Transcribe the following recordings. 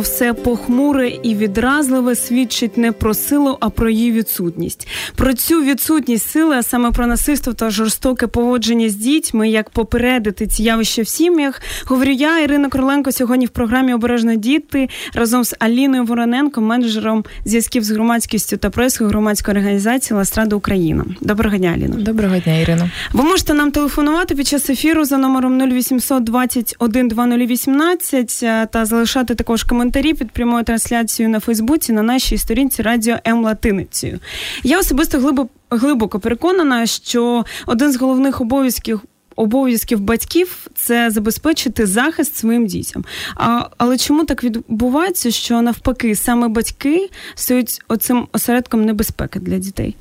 Все похмуре і відразливе свідчить не про силу, а про її відсутність. Про цю відсутність сили, а саме про насильство та жорстоке поводження з дітьми, як попередити ці явища в сім'ях, говорю я, Ірина Короленко, сьогодні в програмі Обережно діти разом з Аліною Вороненко, менеджером зв'язків з громадськістю та пресою громадської організації Ластрада Україна. Доброго дня, Аліна. Доброго дня, Ірино. Ви можете нам телефонувати під час ефіру за номером 0800 21 2018 та залишати також коментарі під прямою трансляцією на Фейсбуці на нашій сторінці Радіо М Латиницею. Я особисто глибоко, глибоко переконана, що один з головних обов'язків. Обов'язків батьків це забезпечити захист своїм дітям. А, Але чому так відбувається, що навпаки саме батьки стають оцим осередком небезпеки для дітей?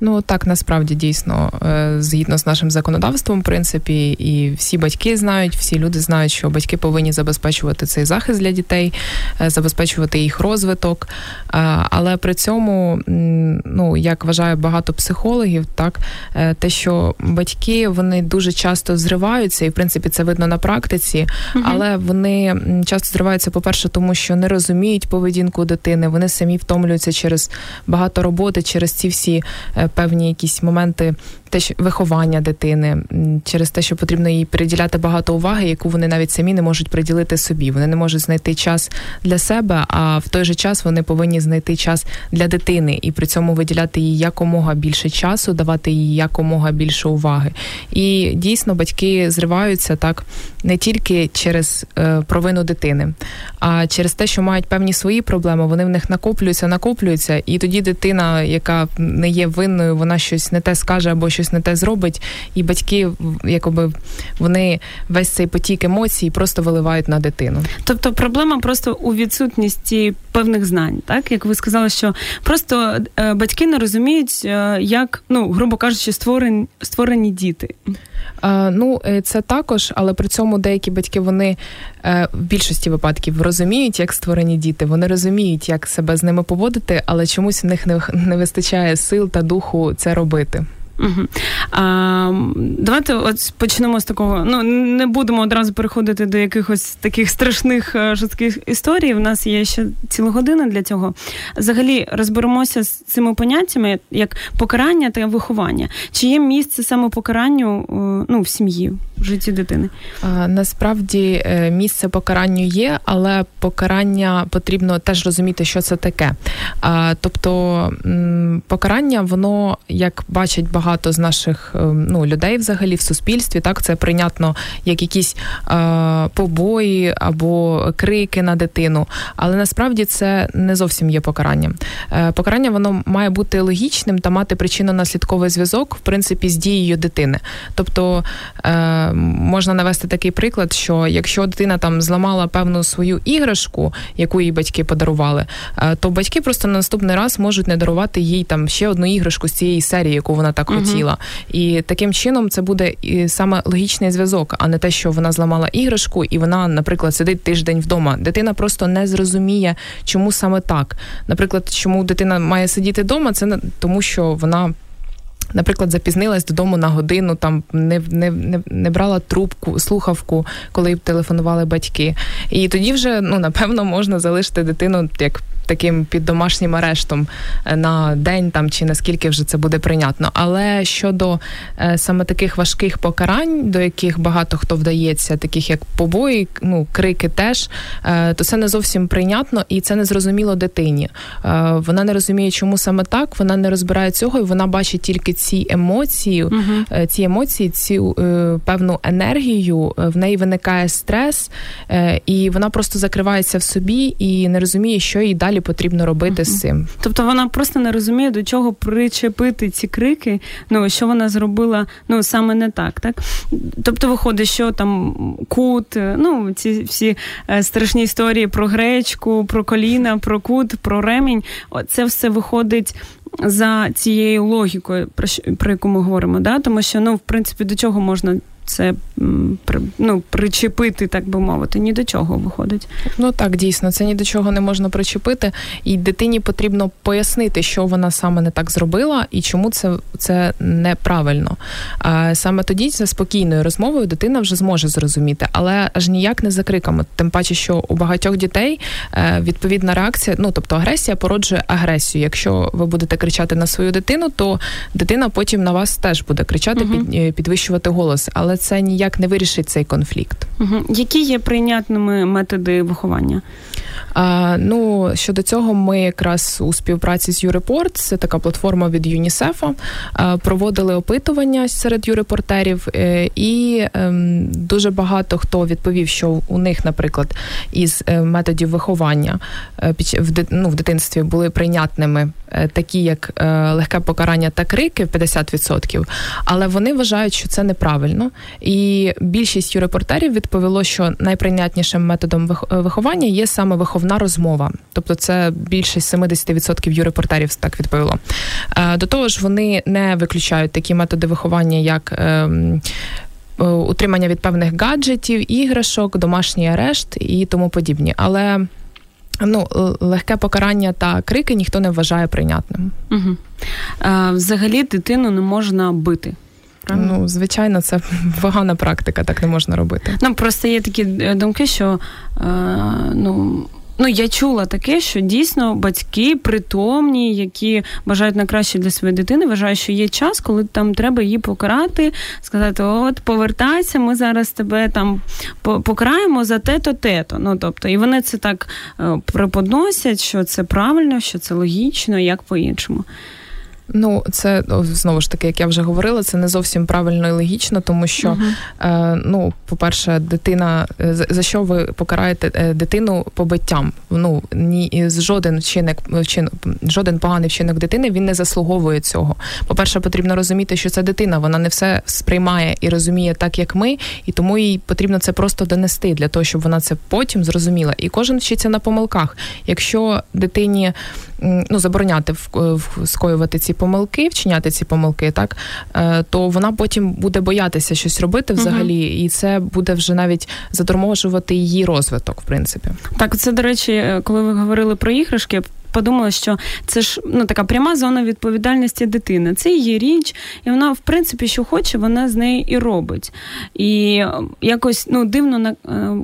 Ну так насправді дійсно е, згідно з нашим законодавством, в принципі, і всі батьки знають, всі люди знають, що батьки повинні забезпечувати цей захист для дітей, е, забезпечувати їх розвиток. Е, але при цьому, ну як вважає багато психологів, так те, що батьки вони дуже часто зриваються, і в принципі це видно на практиці, але вони часто зриваються, по-перше, тому що не розуміють поведінку дитини, вони самі втомлюються через багато роботи, через ці всі певні якісь моменти те, що виховання дитини, через те, що потрібно їй приділяти багато уваги, яку вони навіть самі не можуть приділити собі. Вони не можуть знайти час для себе, а в той же час вони повинні знайти час для дитини і при цьому виділяти їй якомога більше часу, давати їй якомога більше уваги. І дійсно батьки зриваються так не тільки через е, провину дитини, а через те, що мають певні свої проблеми. Вони в них накоплюються, накоплюються, і тоді дитина, яка не є винною, вона щось не те скаже або щось не те зробить, і батьки, якоби вони весь цей потік емоцій просто виливають на дитину. Тобто проблема просто у відсутності певних знань, так як ви сказали, що просто е, батьки не розуміють, е, як ну грубо кажучи, створені створені діти. Е, ну, це також, але при цьому деякі батьки вони в більшості випадків розуміють, як створені діти. Вони розуміють, як себе з ними поводити, але чомусь у них не вистачає сил та духу це робити. А, Давайте от почнемо з такого. Ну не будемо одразу переходити до якихось таких страшних е, жорстких історій. У нас є ще ціла година для цього. Взагалі розберемося з цими поняттями як покарання та виховання. Чи є місце саме покаранню е, ну, в сім'ї, в житті дитини? А, Насправді е, місце покаранню є, але покарання потрібно теж розуміти, що це таке. А, Тобто покарання, воно як бачать багато багато з наших е, ну, людей взагалі в суспільстві. Так, це прийнятно як якісь е, побої або крики на дитину. Але насправді це не зовсім є покаранням. Е, покарання воно має бути логічним та мати причинно-наслідковий зв'язок, в принципі, з дією дитини. Тобто е, можна навести такий приклад, що якщо дитина там зламала певну свою іграшку, яку їй батьки подарували, е, то батьки просто на наступний раз можуть не дарувати їй там ще одну іграшку з цієї серії, яку вона так хотіла. І таким чином це буде і саме логічний зв'язок, а не те, що вона зламала іграшку, і вона, наприклад, сидить тиждень вдома. Дитина просто не зрозуміє, чому саме так. Наприклад, чому дитина має сидіти вдома, це тому, що вона. Наприклад, запізнилась додому на годину, там не не, не, не брала трубку, слухавку, коли телефонували батьки. І тоді вже ну напевно можна залишити дитину як таким під домашнім арештом е, на день там чи наскільки вже це буде прийнятно. Але щодо е, саме таких важких покарань, до яких багато хто вдається, таких як побої, ну крики теж, е, то це не зовсім прийнятно і це не зрозуміло дитині. Вона не розуміє, чому саме так, вона не розбирає цього, і вона бачить тільки ці емоції, uh ці емоції, цю певну енергію. В неї виникає стрес, і вона просто закривається в собі і не розуміє, що їй далі далі потрібно робити з цим. Тобто вона просто не розуміє, до чого причепити ці крики, ну що вона зробила ну саме не так, так? Тобто, виходить, що там кут, ну ці всі е, страшні історії про гречку, про коліна, про кут, про ремінь. Це все виходить. За цією логікою, про про яку ми говоримо, да? тому що ну, в принципі, до чого можна це ну, причепити, так би мовити, ні до чого виходить. Ну так, дійсно, це ні до чого не можна причепити, і дитині потрібно пояснити, що вона саме не так зробила і чому це це неправильно. А Саме тоді за спокійною розмовою дитина вже зможе зрозуміти, але аж ніяк не за криками. Тим паче, що у багатьох дітей е, відповідна реакція, ну тобто агресія породжує агресію. Якщо ви будете кричати на свою дитину, то дитина потім на вас теж буде кричати, угу. під, підвищувати голос, але це ніяк не вирішить цей конфлікт. Угу. Які є прийнятними методи виховання? А, Ну щодо цього, ми якраз у співпраці з YouReport, це така платформа від ЮНІСЕФа, проводили опитування серед юрепортерів, е, і ем, дуже багато хто відповів, що у них, наприклад, із е, методів виховання е, в ну, в дитинстві були прийнятними такі, як легке покарання та крики 50%, але вони вважають, що це неправильно. І більшість юрепортерів відповіло, що найприйнятнішим методом виховання є саме виховна розмова, тобто це більше 70% юрепортерів так відповіло. До того ж, вони не виключають такі методи виховання, як ем, е, утримання від певних гаджетів, іграшок, домашній арешт і тому подібні. Але ну, легке покарання та крики ніхто не вважає прийнятним. Угу. Взагалі дитину не можна бити. Правильно? Ну, звичайно, це погана практика, так не можна робити. Ну, просто є такі е, думки, що е, ну, Ну, я чула таке, що дійсно батьки притомні, які бажають на краще для своєї дитини, вважають, що є час, коли там треба її покарати, сказати: От, повертайся, ми зараз тебе там покараємо за те-то, те-то. Ну тобто, і вони це так е, преподносять, що це правильно, що це логічно, як по-іншому. Ну, це знову ж таки, як я вже говорила, це не зовсім правильно і логічно, тому що, uh-huh. е, ну, по-перше, дитина е, за що ви покараєте е, дитину побиттям? Ну ні, жоден вчинок вчин, жоден поганий вчинок дитини він не заслуговує цього. По-перше, потрібно розуміти, що це дитина, вона не все сприймає і розуміє так, як ми, і тому їй потрібно це просто донести для того, щоб вона це потім зрозуміла. І кожен вчиться на помилках. Якщо дитині ну забороняти скоювати ці помилки, вчиняти ці помилки, так е, то вона потім буде боятися щось робити взагалі, uh і це буде вже навіть заторможувати її розвиток, в принципі. Так, це до речі, коли ви говорили про іграшки. Подумала, що це ж ну така пряма зона відповідальності дитини. Це її річ, і вона, в принципі, що хоче, вона з нею і робить. І якось ну дивно на е,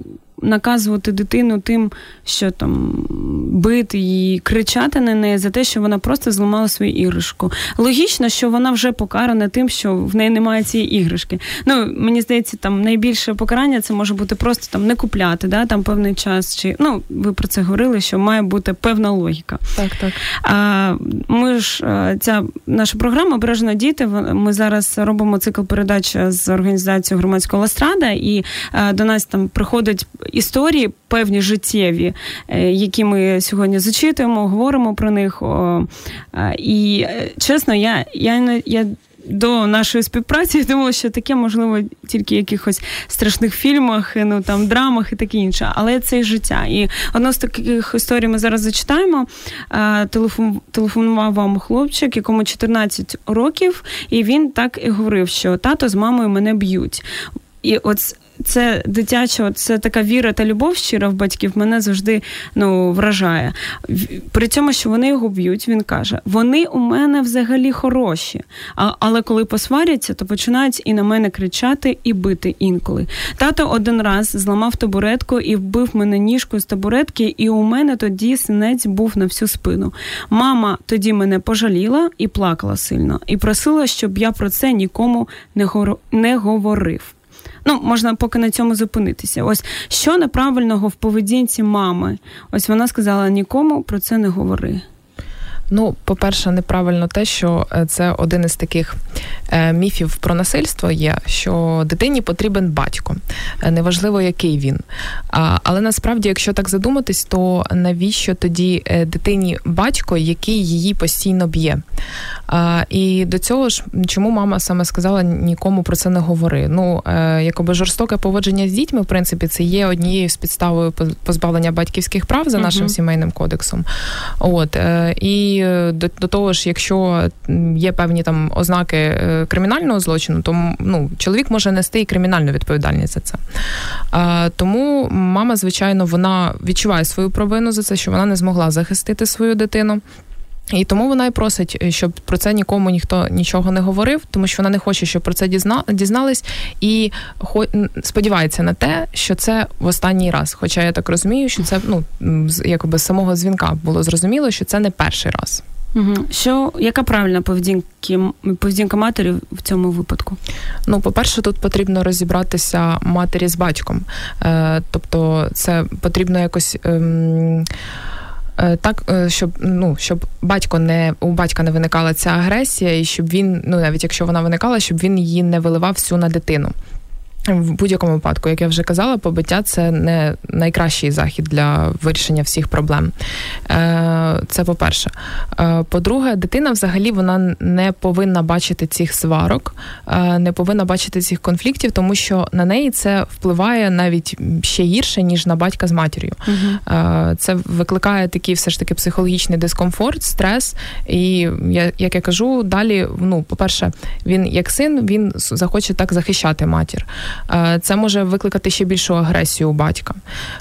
наказувати дитину тим, що там бити її, кричати на неї за те, що вона просто зламала свою іграшку. Логічно, що вона вже покарана тим, що в неї немає цієї іграшки. Ну, мені здається, там найбільше покарання це може бути просто там не купляти, да, там певний час. Чи ну ви про це говорили, що має бути певна логіка. Так, так. А ми ж ця наша програма «Обережно діти. Ми зараз робимо цикл передач з організацією громадського ластрада, і до нас там приходить історії певні життєві, е, які ми сьогодні зачитуємо, говоримо про них. І е, чесно, я я, я до нашої співпраці думала, що таке можливо тільки в якихось страшних фільмах, ну там драмах і таке інше. Але це життя. І одну з таких історій ми зараз зачитаємо. Телефон, телефонував вам хлопчик, якому 14 років, і він так і говорив, що тато з мамою мене б'ють. І от це дитяча, це така віра та любов щира в батьків мене завжди ну, вражає. При цьому, що вони його б'ють, він каже: вони у мене взагалі хороші. А, Але коли посваряться, то починають і на мене кричати і бити інколи. Тато один раз зламав табуретку і вбив мене ніжкою з табуретки, і у мене тоді синець був на всю спину. Мама тоді мене пожаліла і плакала сильно, і просила, щоб я про це нікому не говорив. Ну, можна поки на цьому зупинитися. Ось що неправильного в поведінці мами? Ось вона сказала: нікому про це не говори. Ну, по-перше, неправильно те, що е, це один із таких е, міфів про насильство є, що дитині потрібен батько, е, неважливо, який він. Але насправді, якщо так задуматись, то навіщо тоді дитині батько, який її постійно б'є? І до цього ж, чому мама саме сказала нікому про це не говори? Ну, якоби жорстоке поводження з дітьми, в принципі, це є однією з підставою позбавлення батьківських прав за нашим uh сімейним кодексом. От і до, до того ж, якщо є певні там ознаки кримінального злочину, то ну, чоловік може нести і кримінальну відповідальність за це. Тому мама, звичайно, вона відчуває свою провину за це, що вона не змогла захистити свою дитину. І тому вона і просить, е, щоб про це нікому ніхто нічого не говорив, тому що вона не хоче, щоб про це дізна, дізнались, і сподівається на те, що це в останній раз. Хоча я так розумію, що це ну якби з самого дзвінка було зрозуміло, що це не перший раз. Угу. Що яка правильна поведінки поведінка матері в цьому випадку? Ну, по-перше, тут потрібно розібратися матері з батьком, Е, тобто, це потрібно якось. Е, так, е, щоб ну щоб батько не у батька не виникала ця агресія, і щоб він, ну навіть якщо вона виникала, щоб він її не виливав всю на дитину. В будь-якому випадку, як я вже казала, побиття це не найкращий захід для вирішення всіх проблем. Е, це по-перше. Е, по-друге, дитина взагалі вона не повинна бачити цих сварок, е, не повинна бачити цих конфліктів, тому що на неї це впливає навіть ще гірше, ніж на батька з матір'ю. Угу. Це викликає такий все ж таки психологічний дискомфорт, стрес. І як я кажу, далі, ну, по-перше, він як син він захоче так захищати матір. Е, це може викликати ще більшу агресію у батька.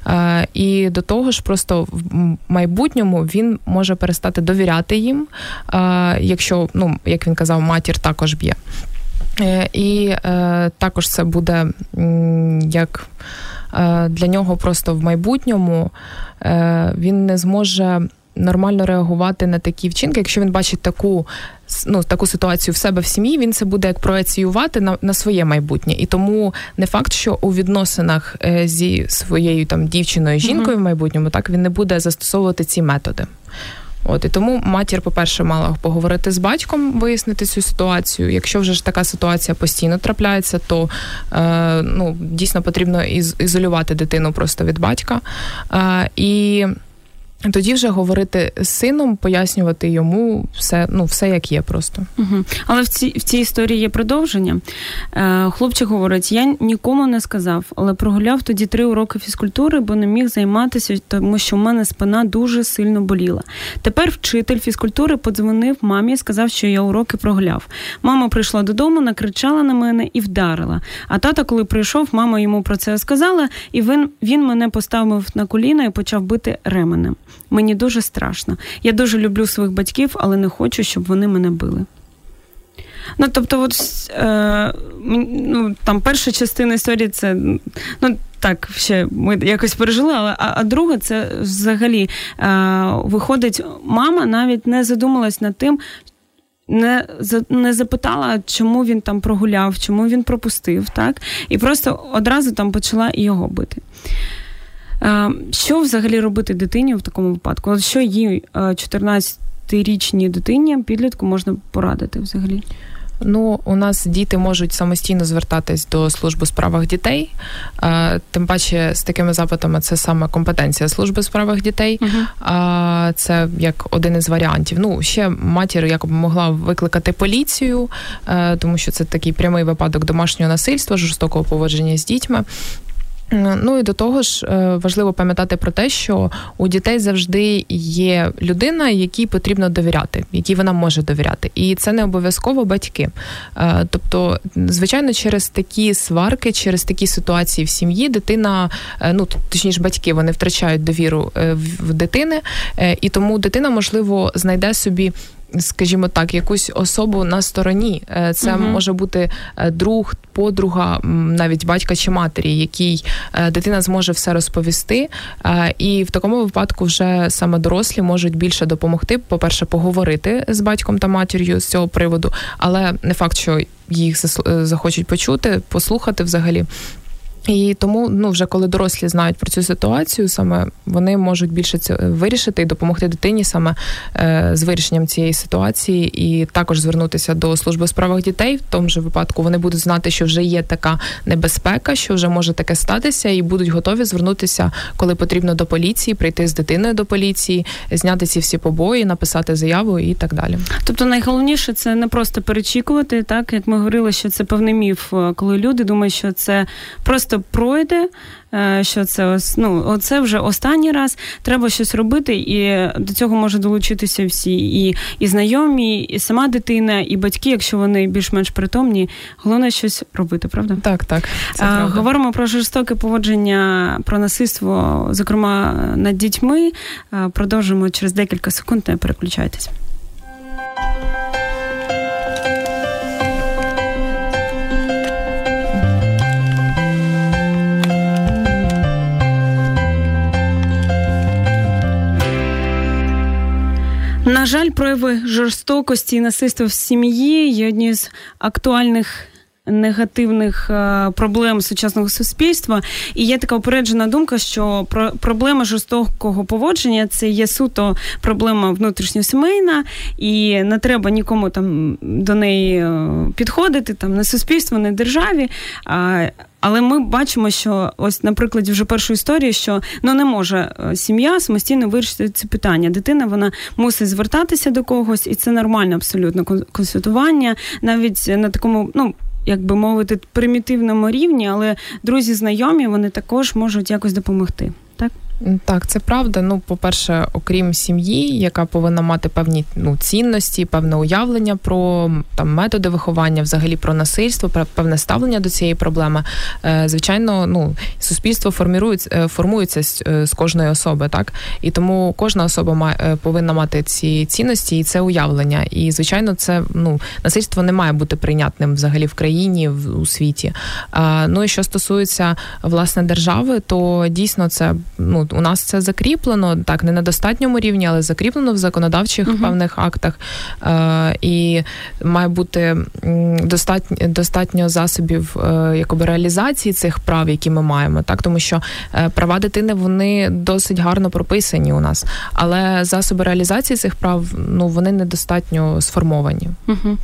Е, і до того ж, просто в майбутньому він може перестати довіряти їм, е, якщо, ну як він казав, матір також б'є. І також це буде як для нього просто в майбутньому він не зможе нормально реагувати на такі вчинки. Якщо він бачить таку ну, таку ситуацію в себе в сім'ї, він це буде як проеціювати на на своє майбутнє. І тому не факт, що у відносинах е, зі своєю там дівчиною жінкою mm-hmm. в майбутньому так він не буде застосовувати ці методи. От і тому матір, по-перше, мала поговорити з батьком, вияснити цю ситуацію. Якщо вже ж така ситуація постійно трапляється, то е, ну дійсно потрібно із- ізолювати дитину просто від батька. Е, і тоді вже говорити з сином, пояснювати йому все, ну все як є, просто. Угу. Але в цій в цій історії є продовження. Е, Хлопчик говорить: я нікому не сказав, але прогуляв тоді три уроки фізкультури, бо не міг займатися, тому що в мене спина дуже сильно боліла. Тепер вчитель фізкультури подзвонив мамі сказав, що я уроки прогуляв. Мама прийшла додому, накричала на мене і вдарила. А тата, коли прийшов, мама йому про це сказала, і він, він мене поставив на коліна і почав бити ременем. Мені дуже страшно. Я дуже люблю своїх батьків, але не хочу, щоб вони мене били. Ну, тобто, от, е, ну, там перша частина історії це. ну, так, ще ми якось пережили, але а, а друга, це взагалі е, виходить, мама навіть не задумалась над тим, не не запитала, чому він там прогуляв, чому він пропустив, так? І просто одразу там почала його бити. Що взагалі робити дитині в такому випадку? Що їй 14-річній дитині підлітку можна порадити взагалі? Ну, у нас діти можуть самостійно звертатись до служби справах дітей. Тим паче з такими запитами це саме компетенція служби справах дітей. Uh-huh. Це як один із варіантів. Ну, ще матір якоби могла викликати поліцію, тому що це такий прямий випадок домашнього насильства, жорстокого поводження з дітьми. Ну і до того ж е, важливо пам'ятати про те, що у дітей завжди є людина, якій потрібно довіряти, якій вона може довіряти, і це не обов'язково батьки. Е, тобто, звичайно, через такі сварки, через такі ситуації в сім'ї дитина, е, ну точніше, батьки вони втрачають довіру в дитини, і тому дитина можливо знайде собі скажімо так, якусь особу на стороні. Е, це угу. може бути е, друг, подруга, навіть батька чи матері, якій е, дитина зможе все розповісти. І в такому випадку вже саме дорослі можуть більше допомогти. По перше, поговорити з батьком та матір'ю з цього приводу, але не факт, що їх захочуть почути, послухати взагалі. І тому, ну вже коли дорослі знають про цю ситуацію, саме вони можуть більше це вирішити і допомогти дитині саме е, з вирішенням цієї ситуації, і також звернутися до служби у справах дітей. В тому ж випадку вони будуть знати, що вже є така небезпека, що вже може таке статися, і будуть готові звернутися, коли потрібно до поліції, прийти з дитиною до поліції, зняти ці всі побої, написати заяву і так далі. Тобто, найголовніше це не просто перечікувати, так як ми говорили, що це певний міф, коли люди думають, що це просто просто пройде. е, що це ось ну, оце вже останній раз. Треба щось робити, і до цього може долучитися всі і і знайомі, і сама дитина, і батьки, якщо вони більш-менш притомні. Головне щось робити, правда? Так, так. Це а, Говоримо про жорстоке поводження, про насильство, зокрема над дітьми. Продовжимо через декілька секунд. Не переключайтесь. На жаль, прояви жорстокості і насильства в сім'ї є одні з актуальних. Негативних е, проблем сучасного суспільства, і є така упереджена думка, що проблема жорстокого поводження це є суто проблема внутрішньосімейна, і не треба нікому там до неї е, підходити, там не суспільство, не державі. Але ми бачимо, що ось на прикладі вже першої історії, що ну не може е, сім'я самостійно вирішити це питання. Дитина вона мусить звертатися до когось, і це нормальне абсолютно консультування, навіть на такому, ну. Як би мовити, примітивному рівні, але друзі знайомі вони також можуть якось допомогти. Так, це правда. Ну, по-перше, окрім сім'ї, яка повинна мати певні ну, цінності, певне уявлення про там методи виховання, взагалі про насильство, про певне ставлення до цієї проблеми. Е, звичайно, ну суспільство формірується, е, формується е, з кожної особи, так і тому кожна особа має повинна мати ці цінності і це уявлення. І звичайно, це ну насильство не має бути прийнятним взагалі в країні в у світі. Ну і що стосується власне держави, то дійсно це ну у нас це закріплено так, не на достатньому рівні, але закріплено в законодавчих uh певних актах. Е, І має бути достатньо достатньо засобів е, якоби реалізації цих прав, які ми маємо, так? Тому що е, права дитини вони досить гарно прописані у нас, але засоби реалізації цих прав ну вони недостатньо сформовані. uh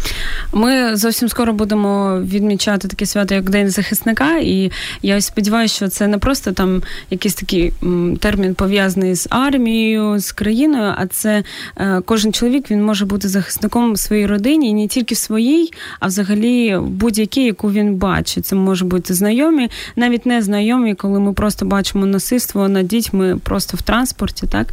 Ми зовсім скоро будемо відмічати таке свято, як День захисника, і я сподіваюся, що це не просто там якісь такі термін пов'язаний з армією, з країною, а це е, кожен чоловік він може бути захисником в своїй родині, не тільки в своїй, а взагалі в будь-якій, яку він бачить. Це може бути знайомі, навіть не знайомі, коли ми просто бачимо насильство над дітьми просто в транспорті. Так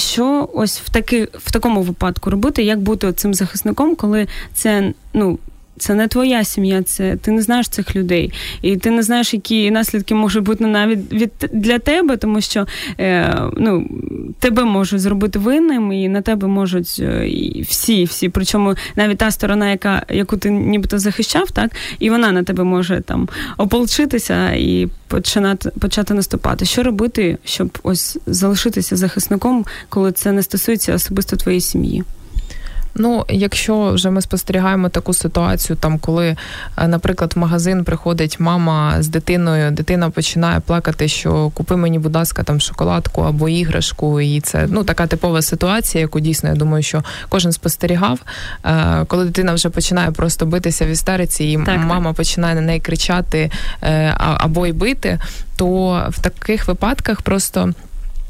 що ось в таки, в такому випадку робити, як бути цим захисником, коли це ну це не твоя сім'я, це ти не знаєш цих людей, і ти не знаєш, які наслідки можуть бути навіть від для тебе, тому що е, ну, тебе можуть зробити винним, і на тебе можуть е, всі, всі. Причому навіть та сторона, яка яку ти нібито захищав, так і вона на тебе може там ополчитися і починати почати наступати. Що робити, щоб ось залишитися захисником, коли це не стосується особисто твоєї сім'ї? Ну, якщо вже ми спостерігаємо таку ситуацію, там коли, е, наприклад, в магазин приходить мама з дитиною, дитина починає плакати, що купи мені, будь ласка, там шоколадку або іграшку, і це ну така типова ситуація, яку дійсно я думаю, що кожен спостерігав. Е, коли дитина вже починає просто битися в істериці, і так, мама так. починає на неї кричати е, або й бити, то в таких випадках просто.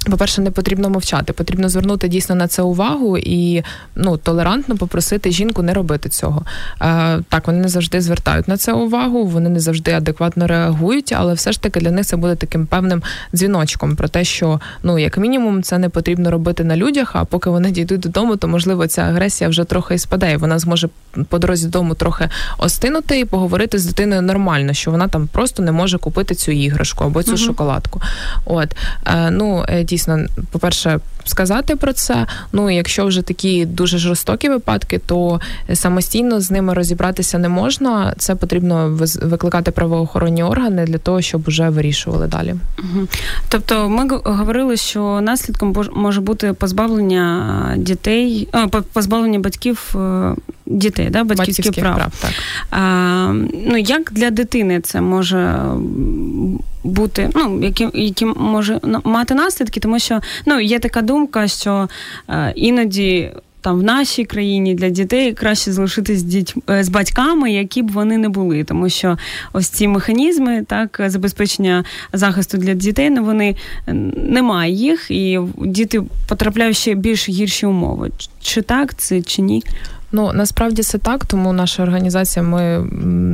По-перше, не потрібно мовчати, потрібно звернути дійсно на це увагу і ну толерантно попросити жінку не робити цього. Е, Так, вони не завжди звертають на це увагу, вони не завжди адекватно реагують, але все ж таки для них це буде таким певним дзвіночком про те, що ну як мінімум це не потрібно робити на людях. А поки вони дійдуть додому, то можливо ця агресія вже трохи і спаде. і Вона зможе по дорозі додому трохи остинути і поговорити з дитиною нормально, що вона там просто не може купити цю іграшку або цю uh шоколадку. От е, ну е, дійсно, по-перше, сказати про це. Ну якщо вже такі дуже жорстокі випадки, то самостійно з ними розібратися не можна. Це потрібно викликати правоохоронні органи для того, щоб вже вирішували далі. Угу. Тобто, ми говорили, що наслідком може бути позбавлення дітей, позбавлення батьків е, дітей, да, батьківських, батьківських прав. прав так. А, Ну як для дитини це може бути, ну які, які може мати наслідки, тому що ну є така думка, що е, іноді. Там в нашій країні для дітей краще залишитись з е, з батьками, які б вони не були, тому що ось ці механізми, так забезпечення захисту для дітей, ну вони немає їх, і діти потрапляють ще більш гірші умови. Чи так це чи ні? Ну насправді це так, тому наша організація ми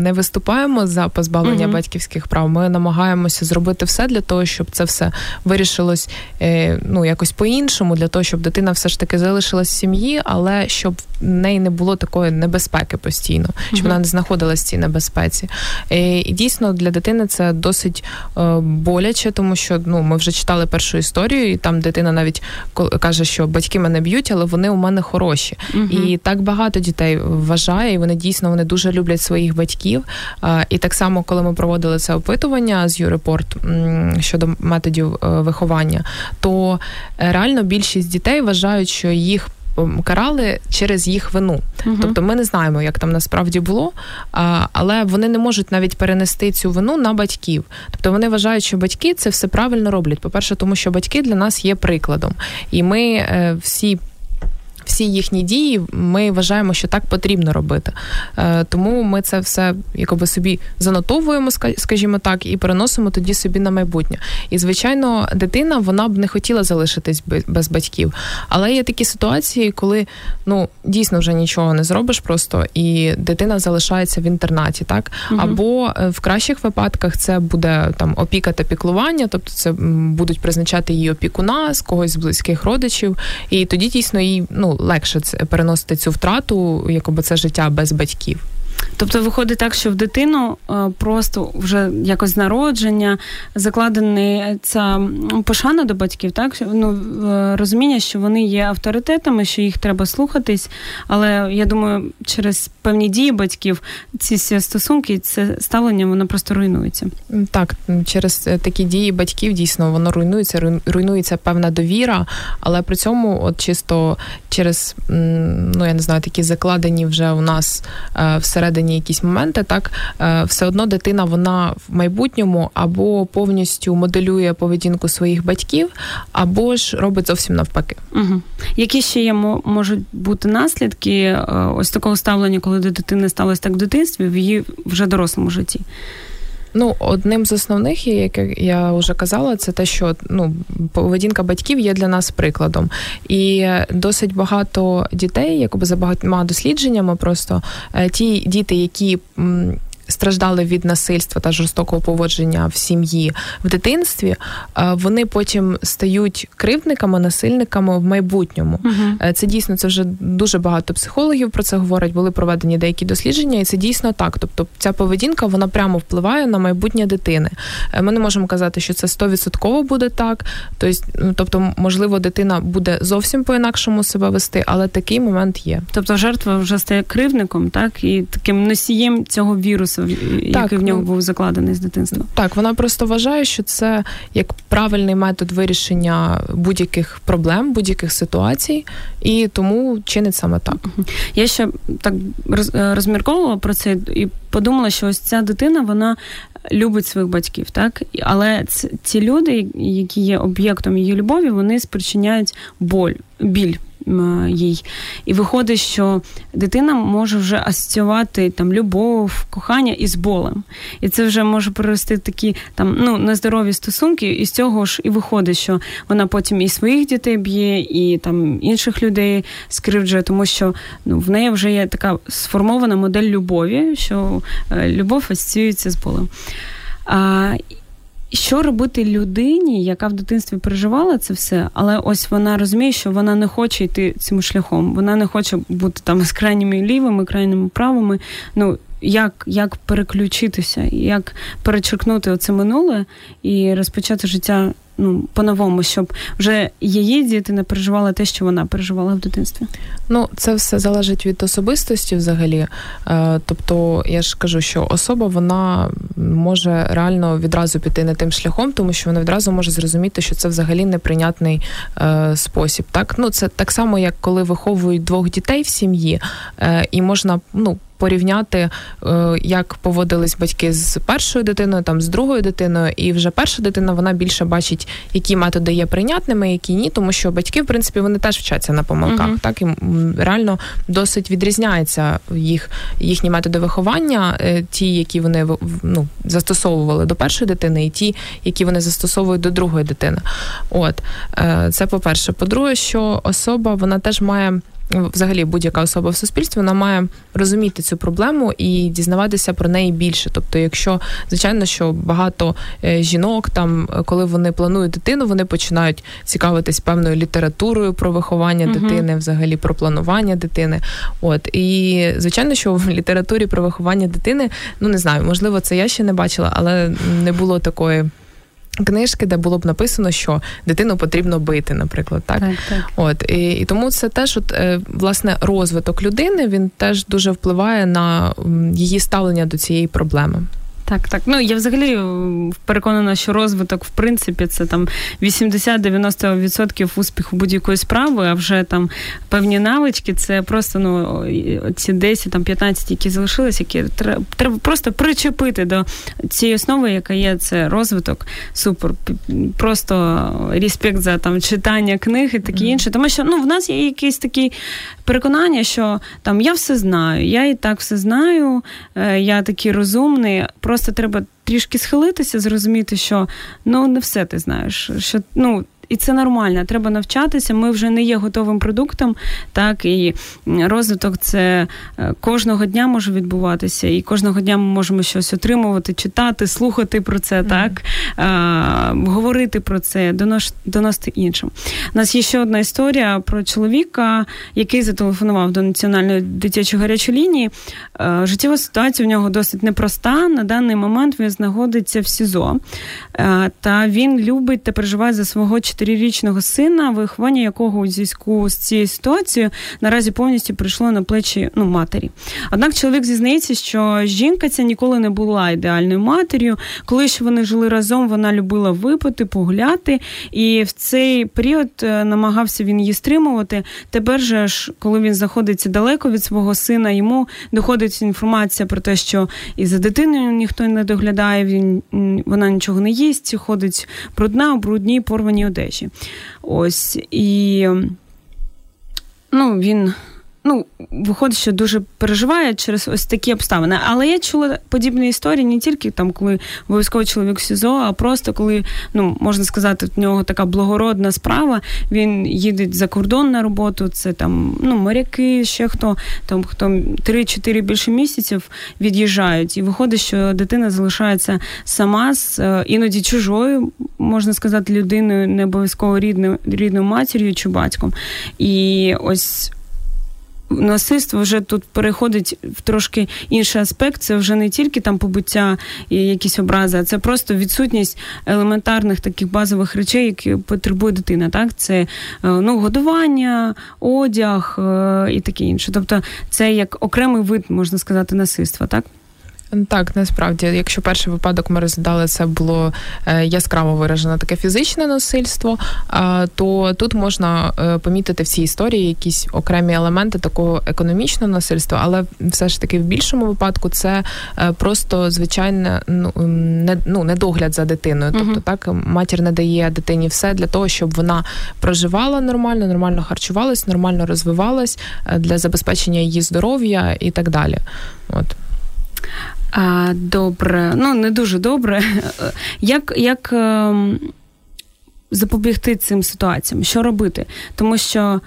не виступаємо за позбавлення mm-hmm. батьківських прав. Ми намагаємося зробити все для того, щоб це все вирішилось е, ну якось по-іншому, для того, щоб дитина все ж таки залишилась в сім'ї, але щоб в неї не було такої небезпеки постійно, щоб mm-hmm. вона не знаходилась в цій небезпеці. Е, і дійсно для дитини це досить е, боляче, тому що ну ми вже читали першу історію, і там дитина навіть каже, що батьки мене б'ють, але вони у мене хороші. Mm-hmm. І так багато дітей вважає, і вони дійсно вони дуже люблять своїх батьків. І так само, коли ми проводили це опитування з Юрепорт щодо методів е, виховання, то е, реально більшість дітей вважають, що їх карали через їх вину. uh Тобто ми не знаємо, як там насправді було, але вони не можуть навіть перенести цю вину на батьків. Тобто вони вважають, що батьки це все правильно роблять. По-перше, тому що батьки для нас є прикладом, і ми е, всі всі їхні дії ми вважаємо, що так потрібно робити. Е, тому ми це все якоби собі занотовуємо, скажімо так, і переносимо тоді собі на майбутнє. І звичайно, дитина вона б не хотіла залишитись без батьків. Але є такі ситуації, коли ну дійсно вже нічого не зробиш, просто і дитина залишається в інтернаті, так угу. або е, в кращих випадках це буде там опіка та піклування, тобто це будуть призначати її опікуна з когось з близьких родичів, і тоді дійсно їй ну легше переносити цю втрату, якоби це життя без батьків. Тобто виходить так, що в дитину е, просто вже якось з народження закладена ця пошана до батьків, так ну е, розуміння, що вони є авторитетами, що їх треба слухатись. Але я думаю, через певні дії батьків ці стосунки, це ставлення, воно просто руйнується. Так, через е, такі дії батьків дійсно воно руйнується, руйнується певна довіра, але при цьому, от чисто через ну я не знаю, такі закладені вже у нас всередині всередині якісь моменти, так е, все одно дитина вона в майбутньому або повністю моделює поведінку своїх батьків, або ж робить зовсім навпаки. Угу. Які ще є можуть бути наслідки е, ось такого ставлення, коли до дитини сталося так в дитинстві, в її вже дорослому житті? Ну, одним з основних, як я вже казала, це те, що ну поведінка батьків є для нас прикладом, і досить багато дітей, якоби за багатьма дослідженнями, просто е, ті діти, які страждали від насильства та жорстокого поводження в сім'ї в дитинстві, е, вони потім стають кривдниками, насильниками в майбутньому. uh Це дійсно це вже дуже багато психологів про це говорять. Були проведені деякі дослідження, і це дійсно так. Тобто, ця поведінка вона прямо впливає на майбутнє дитини. Е, ми не можемо казати, що це стовідсотково буде так. Тобто, ну, тобто, можливо, дитина буде зовсім по-інакшому себе вести, але такий момент є. Тобто, жертва вже стає кривдником, так і таким носієм цього вірусу який в нього ну, був закладений з дитинства. Так, вона просто вважає, що це як правильний метод вирішення будь-яких проблем, будь-яких ситуацій, і тому чинить саме так. Я ще так е, розмірковувала про це і подумала, що ось ця дитина вона любить своїх батьків, так але ці люди, які є об'єктом її любові, вони спричиняють боль, біль їй. І виходить, що дитина може вже асоціювати там любов, кохання із болем. І це вже може привести такі там ну нездорові стосунки, і з цього ж і виходить, що вона потім і своїх дітей б'є, і там інших людей скривджує, тому що ну в неї вже є така сформована модель любові, що е, любов асоціюється з болем. А, що робити людині, яка в дитинстві переживала це все, але ось вона розуміє, що вона не хоче йти цим шляхом. Вона не хоче бути там з крайніми лівими, крайніми правими. Ну як як переключитися, як перечеркнути оце минуле і розпочати життя ну по-новому, щоб вже її діти не переживали те, що вона переживала в дитинстві. Ну це все залежить від особистості, взагалі. Е, тобто, я ж кажу, що особа вона може реально відразу піти не тим шляхом, тому що вона відразу може зрозуміти, що це взагалі неприйнятний е, спосіб. Так, ну це так само, як коли виховують двох дітей в сім'ї, е, і можна ну порівняти, е, як поводились батьки з першою дитиною, там з другою дитиною, і вже перша дитина вона більше бачить, які методи є прийнятними, які ні, тому що батьки, в принципі, вони теж вчаться на помилках. uh Так і реально досить відрізняється їх їхні методи виховання, е, ті, які вони ну, застосовували до першої дитини, і ті, які вони застосовують до другої дитини. От е, це по перше. По-друге, що особа вона теж має взагалі будь-яка особа в суспільстві вона має розуміти цю проблему і дізнаватися про неї більше. Тобто, якщо звичайно, що багато е, жінок там, коли вони планують дитину, вони починають цікавитись певною літературою про виховання uh дитини, взагалі про планування дитини. От і звичайно, що в літературі про виховання дитини, ну не знаю, можливо, це я ще не бачила, але не було такої книжки, де було б написано, що дитину потрібно бити, наприклад, так, так, так. от і, і тому це теж, от е, власне, розвиток людини він теж дуже впливає на її ставлення до цієї проблеми. Так, так. Ну я взагалі переконана, що розвиток, в принципі, це там 80-90% успіху будь-якої справи, а вже там певні навички, це просто ну ці 10 там 15, які залишились, які треба просто причепити до цієї основи, яка є це розвиток. Супер. Просто респект за там читання книг і таке інше. Тому що ну в нас є якийсь такий переконання, що там я все знаю, я і так все знаю, е, я такий розумний. Просто треба трішки схилитися, зрозуміти, що ну не все ти знаєш. що ну і це нормально. Треба навчатися. Ми вже не є готовим продуктом, так і розвиток це е, кожного дня може відбуватися, і кожного дня ми можемо щось отримувати, читати, слухати про це, mm-hmm. так а, говорити про це, донос, доносити іншим. У нас є ще одна історія про чоловіка, який зателефонував до національної дитячої гарячої лінії. Е, життєва ситуація у нього досить непроста. На даний момент він знаходиться в СІЗО, е, та він любить та переживає за свого чотирирічного сина, виховання якого у зв'язку з цією ситуацією наразі повністю прийшло на плечі ну, матері. Однак чоловік зізнається, що жінка ця ніколи не була ідеальною матір'ю. Коли ще вони жили разом, вона любила випити, погуляти, і в цей період е, намагався він її стримувати. Тепер же ж, коли він знаходиться далеко від свого сина, йому доходить інформація про те, що і за дитиною ніхто не доглядає, він вона нічого не їсть, ходить брудна, брудні, порвані одежі мережі. Ось і ну, він ну, виходить, що дуже переживає через ось такі обставини. Але я чула подібні історії не тільки там, коли обов'язково чоловік в СІЗО, а просто коли, ну, можна сказати, в нього така благородна справа. Він їде за кордон на роботу, це там ну, моряки, ще хто там хто 3-4 більше місяців від'їжджають. І виходить, що дитина залишається сама з е, іноді чужою, можна сказати, людиною, не обов'язково рідною рідною матір'ю чи батьком. І ось насильство вже тут переходить в трошки інший аспект. Це вже не тільки там побуття і якісь образи, а це просто відсутність елементарних таких базових речей, які потребує дитина. Так, це е, ну, годування, одяг е, і таке інше. Тобто, це як окремий вид, можна сказати, насильства, так. Так, насправді, якщо перший випадок ми розглядали, це було е, яскраво виражене таке фізичне насильство, то тут можна е, помітити в цій історії якісь окремі елементи такого економічного насильства, але все ж таки в більшому випадку це е, просто звичайне ну не ну недогляд за дитиною. Тобто, так матір не дає дитині все для того, щоб вона проживала нормально, нормально харчувалась, нормально розвивалась для забезпечення її здоров'я і так далі. От. А, Добре, ну не дуже добре. Як як ем, запобігти цим ситуаціям? Що робити? Тому що.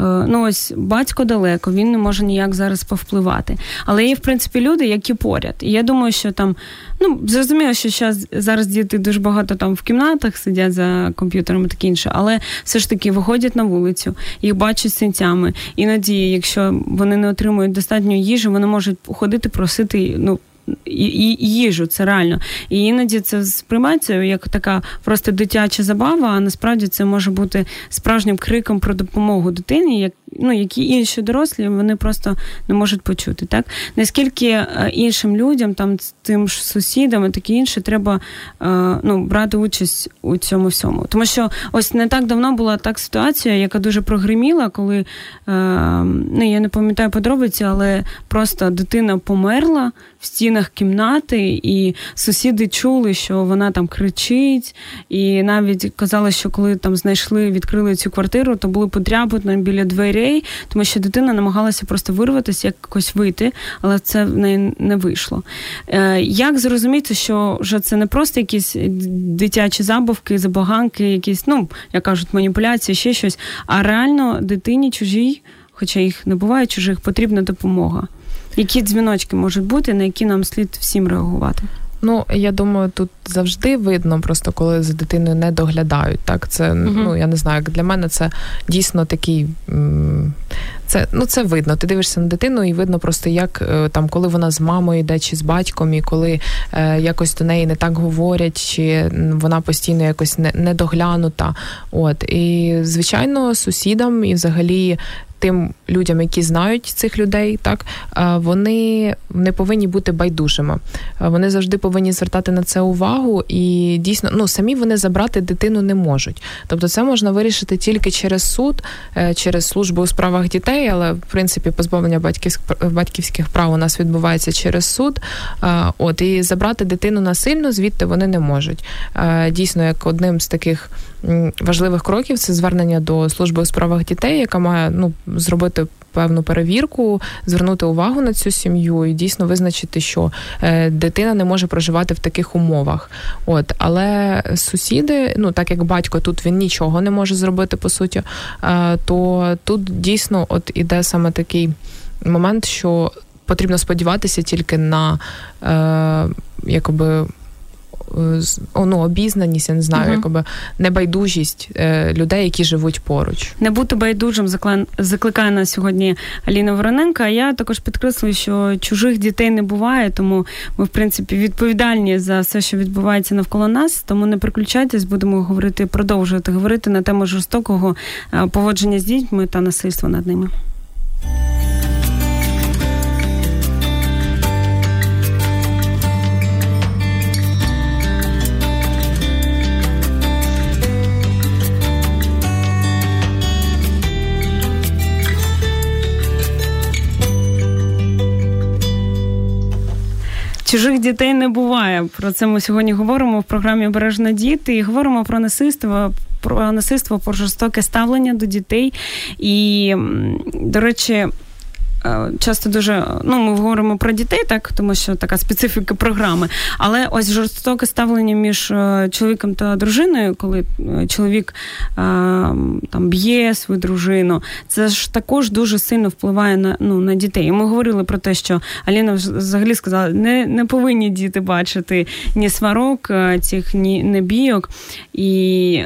Е, ну, ось батько далеко, він не може ніяк зараз повпливати. Але є, в принципі, люди, які поряд. І я думаю, що там, ну, зрозуміло, що зараз, зараз діти дуже багато там в кімнатах сидять за комп'ютером і таке інше, але все ж таки виходять на вулицю, їх бачать синцями. Іноді, якщо вони не отримують достатньо їжі, вони можуть ходити просити, ну і, їжу, це реально. І іноді це сприймається як така просто дитяча забава, а насправді це може бути справжнім криком про допомогу дитині, як ну, які інші дорослі вони просто не можуть почути. Так наскільки е, іншим людям, там тим ж сусідам і таке інше, треба е, ну, брати участь у цьому всьому. Тому що ось не так давно була так ситуація, яка дуже прогриміла, коли е, ну я не пам'ятаю подробиці, але просто дитина померла в стінах кімнати, і сусіди чули, що вона там кричить, і навіть казали, що коли там знайшли, відкрили цю квартиру, то були подряпини біля дверей, тому що дитина намагалася просто вирватися, якось вийти, але це в неї не вийшло. Е, як зрозуміти, що вже це не просто якісь дитячі забавки, забаганки, якісь, ну як кажуть, маніпуляції, ще щось, а реально дитині чужій хоча їх не буває чужих, потрібна допомога. Які дзвіночки можуть бути, на які нам слід всім реагувати? Ну, я думаю, тут завжди видно, просто коли за дитиною не доглядають. Так, це uh ну я не знаю, як для мене це дійсно такий. Це ну це видно. Ти дивишся на дитину, і видно просто, як е, там, коли вона з мамою йде чи з батьком, і коли е, якось до неї не так говорять, чи вона постійно якось не, недоглянута. От і звичайно, сусідам і взагалі тим людям, які знають цих людей, так вони не повинні бути байдужими. Вони завжди повинні звертати на це увагу, і дійсно ну самі вони забрати дитину не можуть. Тобто, це можна вирішити тільки через суд, е, через службу у справах дітей, але в принципі позбавлення батьківських батьківських прав у нас відбувається через суд. От і забрати дитину насильно звідти вони не можуть. Дійсно, як одним з таких важливих кроків це звернення до служби у справах дітей, яка має ну зробити певну перевірку, звернути увагу на цю сім'ю і дійсно визначити, що е, дитина не може проживати в таких умовах. От, але сусіди, ну так як батько тут він нічого не може зробити по суті, е, то тут дійсно от іде саме такий момент, що потрібно сподіватися тільки на е, якоби ну, обізнаність, я не знаю, uh якоби небайдужість е, людей, які живуть поруч. Не бути байдужим закликає нас сьогодні Аліна Вороненка. А я також підкреслюю, що чужих дітей не буває, тому ми, в принципі, відповідальні за все, що відбувається навколо нас. Тому не приключайтесь, будемо говорити, продовжувати говорити на тему жорстокого е, поводження з дітьми та насильства над ними. Чужих дітей не буває. Про це ми сьогодні говоримо в програмі Бережна діти і говоримо про насильство, про насильство, про жорстоке ставлення до дітей. І, до речі, часто дуже ну ми говоримо про дітей, так тому що така специфіка програми. Але ось жорстоке ставлення між е, чоловіком та дружиною, коли е, чоловік там б'є свою дружину, це ж також дуже сильно впливає на ну на дітей. І Ми говорили про те, що Аліна взагалі сказала, не не повинні діти бачити ні сварок, цих ні не бійок. І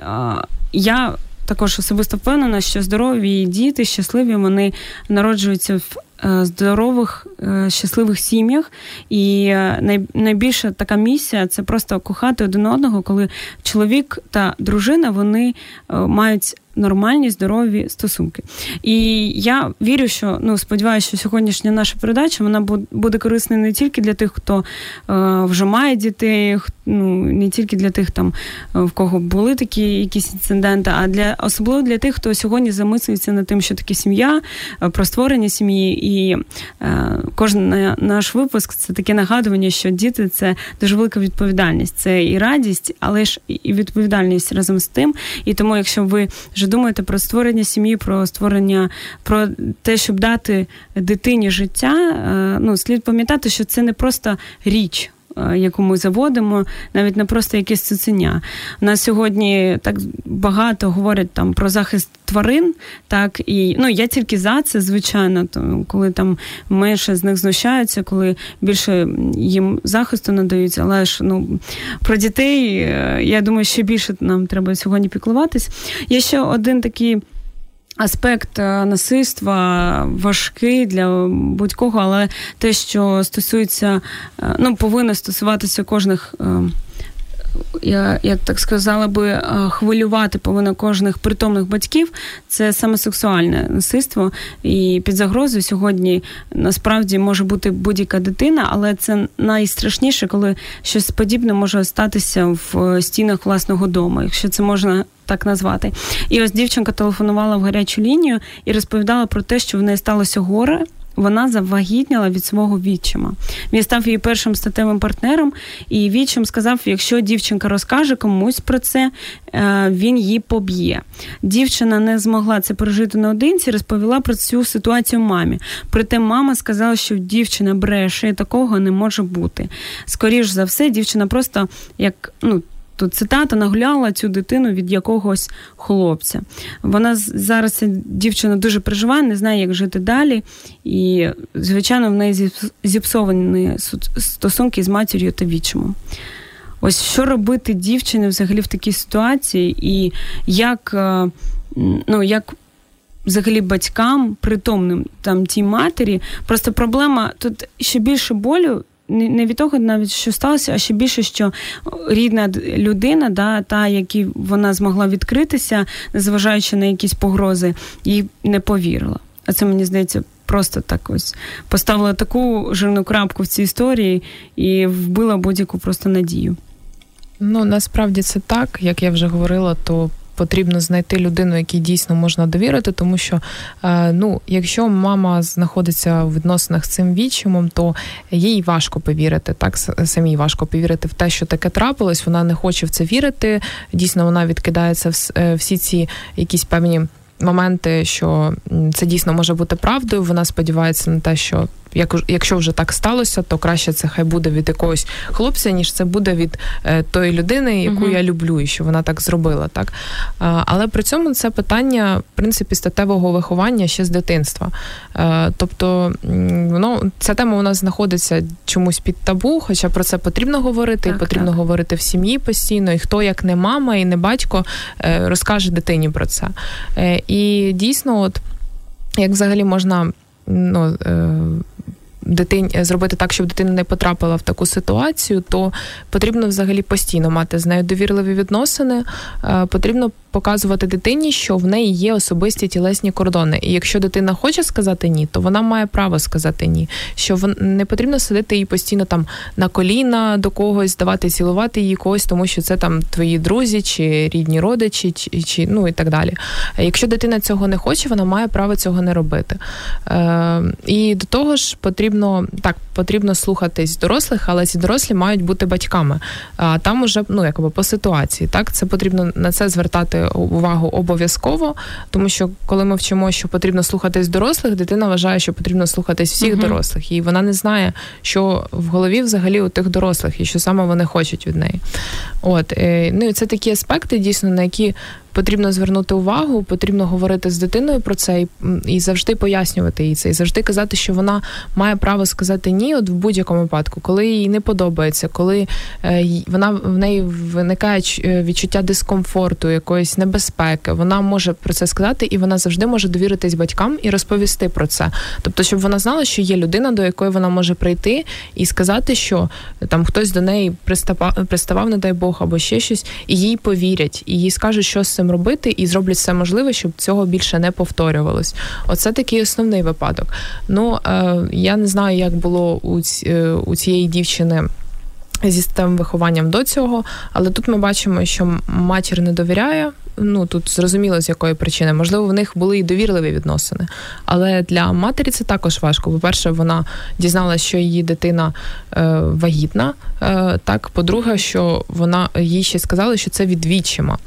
я також особисто впевнена, що здорові діти, щасливі, вони народжуються в е, здорових, щасливих сім'ях. І е, найбільша така місія це просто кохати один одного, коли чоловік та дружина вони мають нормальні здорові стосунки. І я вірю, що ну сподіваюся, що сьогоднішня наша передача вона буде корисна не тільки для тих, хто е, вже має дітей, ну не тільки для тих, там е, в кого були такі якісь інциденти, а для особливо для тих, хто сьогодні замислюється над тим, що таке сім'я, е, про створення сім'ї, і е, кожен наш випуск це таке нагадування, що діти це дуже велика відповідальність. Це і радість, але ж і відповідальність разом з тим. І тому, якщо ви вже думаєте про створення сім'ї, про створення, про те, щоб дати дитині життя, е, ну слід пам'ятати, що це не просто річ. Е, яку ми заводимо, навіть не просто якесь цуценя. У нас сьогодні так багато говорять там про захист тварин, так і ну я тільки за це, звичайно, то коли там менше з них знущаються, коли більше їм захисту надають, але ж ну про дітей е, я думаю, ще більше нам треба сьогодні піклуватись. Є ще один такий. Аспект е, насильства важкий для будь-кого, але те, що стосується, е, ну повинно стосуватися кожних. Е, я я так сказала би, хвилювати повинно кожних притомних батьків. Це саме сексуальне насильство. І під загрозою сьогодні насправді може бути будь-яка дитина, але це найстрашніше, коли щось подібне може статися в стінах власного дому, якщо це можна так назвати. І ось дівчинка телефонувала в гарячу лінію і розповідала про те, що в неї сталося горе. Вона завагітніла від свого відчима. Він став її першим статевим партнером, і відчим сказав: якщо дівчинка розкаже комусь про це, е, він її поб'є. Дівчина не змогла це пережити наодинці, розповіла про цю ситуацію мамі. Проте мама сказала, що дівчина бреше такого не може бути. Скоріш за все, дівчина просто як ну тут цитата нагуляла цю дитину від якогось хлопця. Вона зараз дівчина дуже переживає, не знає, як жити далі. І, звичайно, в неї зіпсовані стосунки з матір'ю та вічимом. Ось що робити дівчині взагалі в такій ситуації, і як е, ну, як взагалі батькам, притомним там тій матері, просто проблема тут ще більше болю. Не від того, навіть що сталося, а ще більше, що рідна людина, да, та, якій вона змогла відкритися, незважаючи на якісь погрози, їй не повірила. А це мені здається просто так ось поставила таку жирну крапку в цій історії і вбила будь-яку просто надію. Ну насправді це так, як я вже говорила, то. Потрібно знайти людину, якій дійсно можна довірити, тому що е, ну, якщо мама знаходиться в відносинах з цим відчимом, то їй важко повірити. Так самій важко повірити в те, що таке трапилось. Вона не хоче в це вірити. Дійсно, вона відкидається в е, всі ці якісь певні моменти, що це дійсно може бути правдою. Вона сподівається на те, що як якщо вже так сталося, то краще це хай буде від якогось хлопця, ніж це буде від е, тої людини, яку uh-huh. я люблю, і що вона так зробила. Так а, але при цьому це питання в принципі статевого виховання ще з дитинства. Е, тобто, воно ця тема у нас знаходиться чомусь під табу, хоча про це потрібно говорити, так, і потрібно так. говорити в сім'ї постійно. І хто як не мама і не батько е, розкаже дитині про це. І дійсно, от як взагалі можна ну, дитині зробити так, щоб дитина не потрапила в таку ситуацію, то потрібно взагалі постійно мати з нею довірливі відносини. Е, потрібно показувати дитині, що в неї є особисті тілесні кордони. І якщо дитина хоче сказати ні, то вона має право сказати ні. Що не потрібно сидити їй постійно там на коліна до когось, давати цілувати її когось, тому що це там твої друзі чи рідні родичі, чи, чи ну і так далі. Якщо дитина цього не хоче, вона має право цього не робити. Е, І до того ж, потрібно так, потрібно слухатись дорослих, але ці дорослі мають бути батьками. А там уже ну якби по ситуації. Так, це потрібно на це звертати увагу обов'язково, тому що коли ми вчимо, що потрібно слухатись дорослих, дитина вважає, що потрібно слухатись всіх uh дорослих, і вона не знає, що в голові взагалі у тих дорослих і що саме вони хочуть від неї. От е, ну і це такі аспекти, дійсно, на які потрібно звернути увагу, потрібно говорити з дитиною про це і, і завжди пояснювати їй це, і завжди казати, що вона має право сказати ні, от в будь-якому випадку, коли їй не подобається, коли е, вона в неї виникає е, відчуття дискомфорту, якоїсь небезпеки. Вона може про це сказати, і вона завжди може довіритись батькам і розповісти про це. Тобто, щоб вона знала, що є людина, до якої вона може прийти і сказати, що там хтось до неї приставав, приставав, не дай Бог, або ще щось, і їй повірять, і їй скажуть, що з цим робити, і зроблять все можливе, щоб цього більше не повторювалось. Оце такий основний випадок. Ну е, я не знаю, як було у, е, у цієї дівчини. Зі системним вихованням до цього, але тут ми бачимо, що матір не довіряє ну тут зрозуміло з якої причини. Можливо, в них були і довірливі відносини. Але для матері це також важко. По-перше, вона дізналася, що її дитина е, вагітна. Е, так, по-друге, що вона їй ще сказали, що це від відчима,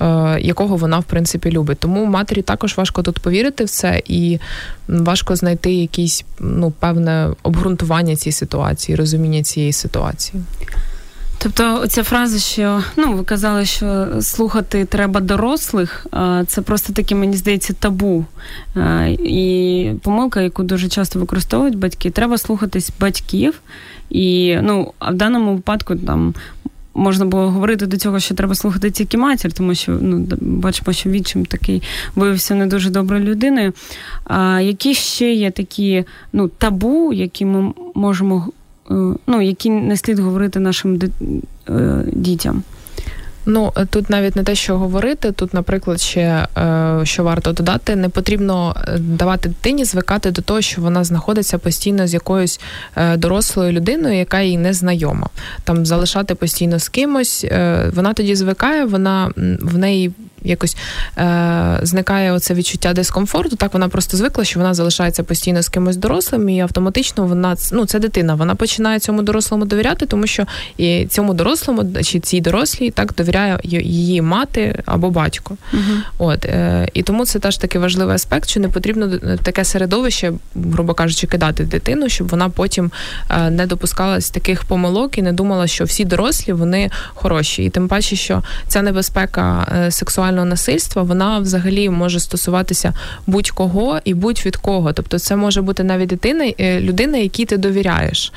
е, якого вона в принципі любить. Тому матері також важко тут повірити в це, і важко знайти якісь ну певне обґрунтування цієї ситуації, розуміння цієї ситуації. Тобто, ця фраза, що ну ви казали, що слухати треба дорослих, це просто таке, мені здається, табу. І помилка, яку дуже часто використовують батьки, треба слухатись батьків. І ну, а в даному випадку там. Можна було говорити до цього, що треба слухати тільки матір, тому що ну бачимо, що відчим такий виявився не дуже доброю людиною. А які ще є такі ну табу, які ми можемо ну, які не слід говорити нашим е, дітям. Ну тут навіть не те, що говорити. Тут, наприклад, ще е, що варто додати, не потрібно давати дитині звикати до того, що вона знаходиться постійно з якоюсь дорослою людиною, яка їй не знайома. Там залишати постійно з кимось. Вона тоді звикає, вона в неї якось е, зникає оце відчуття дискомфорту. Так вона просто звикла, що вона залишається постійно з кимось дорослим, і автоматично вона ну це дитина. Вона починає цьому дорослому довіряти, тому що і цьому дорослому чи цій дорослій так довіряє її мати або батько. Угу. От е, і тому це теж такий важливий аспект, що не потрібно таке середовище, грубо кажучи, кидати дитину, щоб вона потім е, не допускалась таких помилок і не думала, що всі дорослі вони хороші, і тим паче, що ця небезпека е, сексуального насильства вона взагалі може стосуватися будь-кого і будь-від кого. Тобто, це може бути навіть дитина, е, людина, якій ти довіряєш.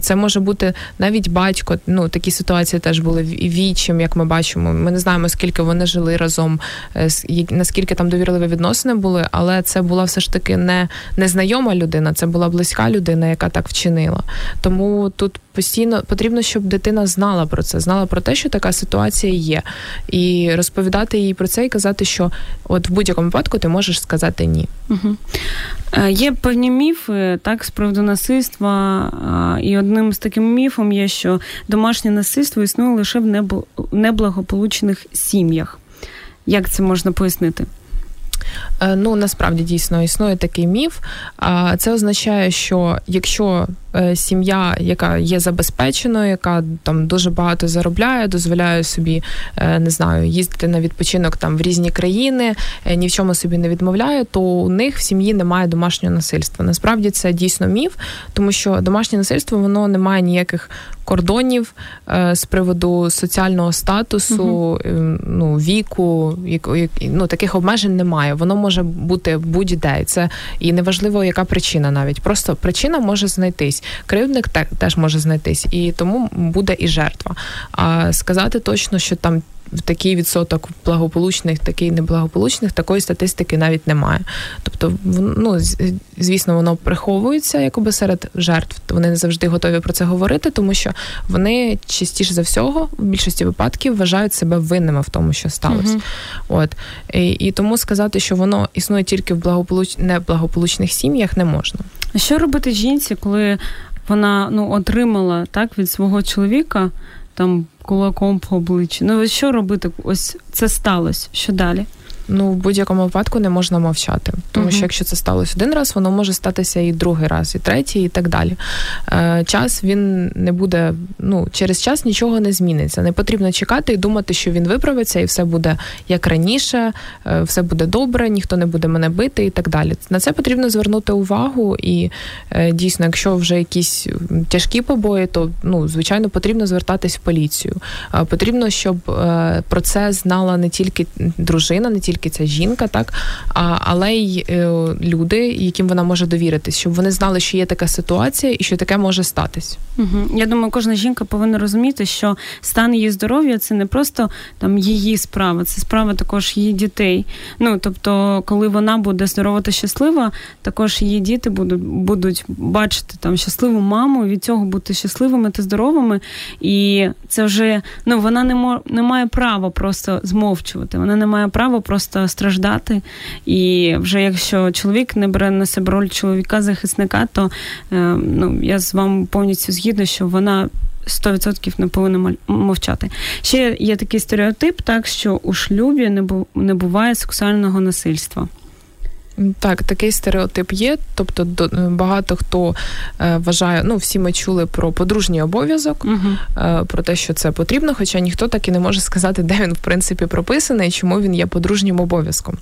Це може бути навіть батько. Ну такі ситуації теж були вічим, як ми бачимо. Ми не знаємо, скільки вони жили разом, е, наскільки там довірливі відносини були, але це була все ж таки не незнайома людина, це була близька людина, яка так вчинила. Тому тут постійно потрібно, щоб дитина знала про це, знала про те, що така ситуація є, і розповідати їй про це і казати, що от в будь-якому випадку ти можеш сказати ні. Угу. Є певні міфи так з приводу насильства, і одним з таким міфом є, що домашнє насильство існує лише в неблагополучних сім'ях. Як це можна пояснити? Е, ну насправді дійсно існує такий міф. Це означає, що якщо е, сім'я, яка є забезпеченою, яка там дуже багато заробляє, дозволяє собі е, не знаю, їздити на відпочинок там в різні країни, ні в чому собі не відмовляє, то у них в сім'ї немає домашнього насильства. Насправді це дійсно міф, тому що домашнє насильство воно не має ніяких кордонів з приводу соціального статусу, угу. ну віку, ну таких обмежень немає воно може бути будь-де. Це і неважливо, яка причина навіть. Просто причина може знайтись. Кривдник теж може знайтись, і тому буде і жертва. А сказати точно, що там такий відсоток благополучних, такий неблагополучних, такої статистики навіть немає. Тобто, ну звісно, воно приховується якоби серед жертв. Вони не завжди готові про це говорити, тому що вони частіше за всього, в більшості випадків, вважають себе винними в тому, що сталося. uh От і, і тому сказати, що воно існує тільки в благополуч... неблагополучних сім'ях, не можна. А що робити жінці, коли вона ну отримала так від свого чоловіка? Там кулаком по обличчю. Ну що робити? Ось це сталося. Що далі? Ну в будь-якому випадку не можна мовчати, тому uh-huh. що якщо це сталося один раз, воно може статися і другий раз, і третій, і так далі. Е, Час він не буде. Ну через час нічого не зміниться. Не потрібно чекати і думати, що він виправиться, і все буде як раніше, е, все буде добре, ніхто не буде мене бити і так далі. На це потрібно звернути увагу, і е, дійсно, якщо вже якісь тяжкі побої, то ну звичайно потрібно звертатись в поліцію. Е, потрібно, щоб е, про це знала не тільки дружина, не тільки тільки ця жінка, так а, але й е, люди, яким вона може довіритись, щоб вони знали, що є така ситуація і що таке може статись. Угу. Я думаю, кожна жінка повинна розуміти, що стан її здоров'я це не просто там її справа, це справа також її дітей. Ну тобто, коли вона буде здорова та щаслива, також її діти будуть будуть бачити там щасливу маму, від цього бути щасливими та здоровими. І це вже ну вона не мо не має права просто змовчувати. Вона не має права просто просто страждати. І вже якщо чоловік не бере на себе роль чоловіка-захисника, то е, ну, я з вами повністю згідна, що вона. 100% не повинна мовчати. Ще є такий стереотип, так що у шлюбі не буває сексуального насильства. Так, такий стереотип є. Тобто, багато хто е, вважає, ну всі ми чули про подружній обов'язок, uh про те, що це потрібно, хоча ніхто так і не може сказати, де він в принципі прописаний, чому він є подружнім обов'язком.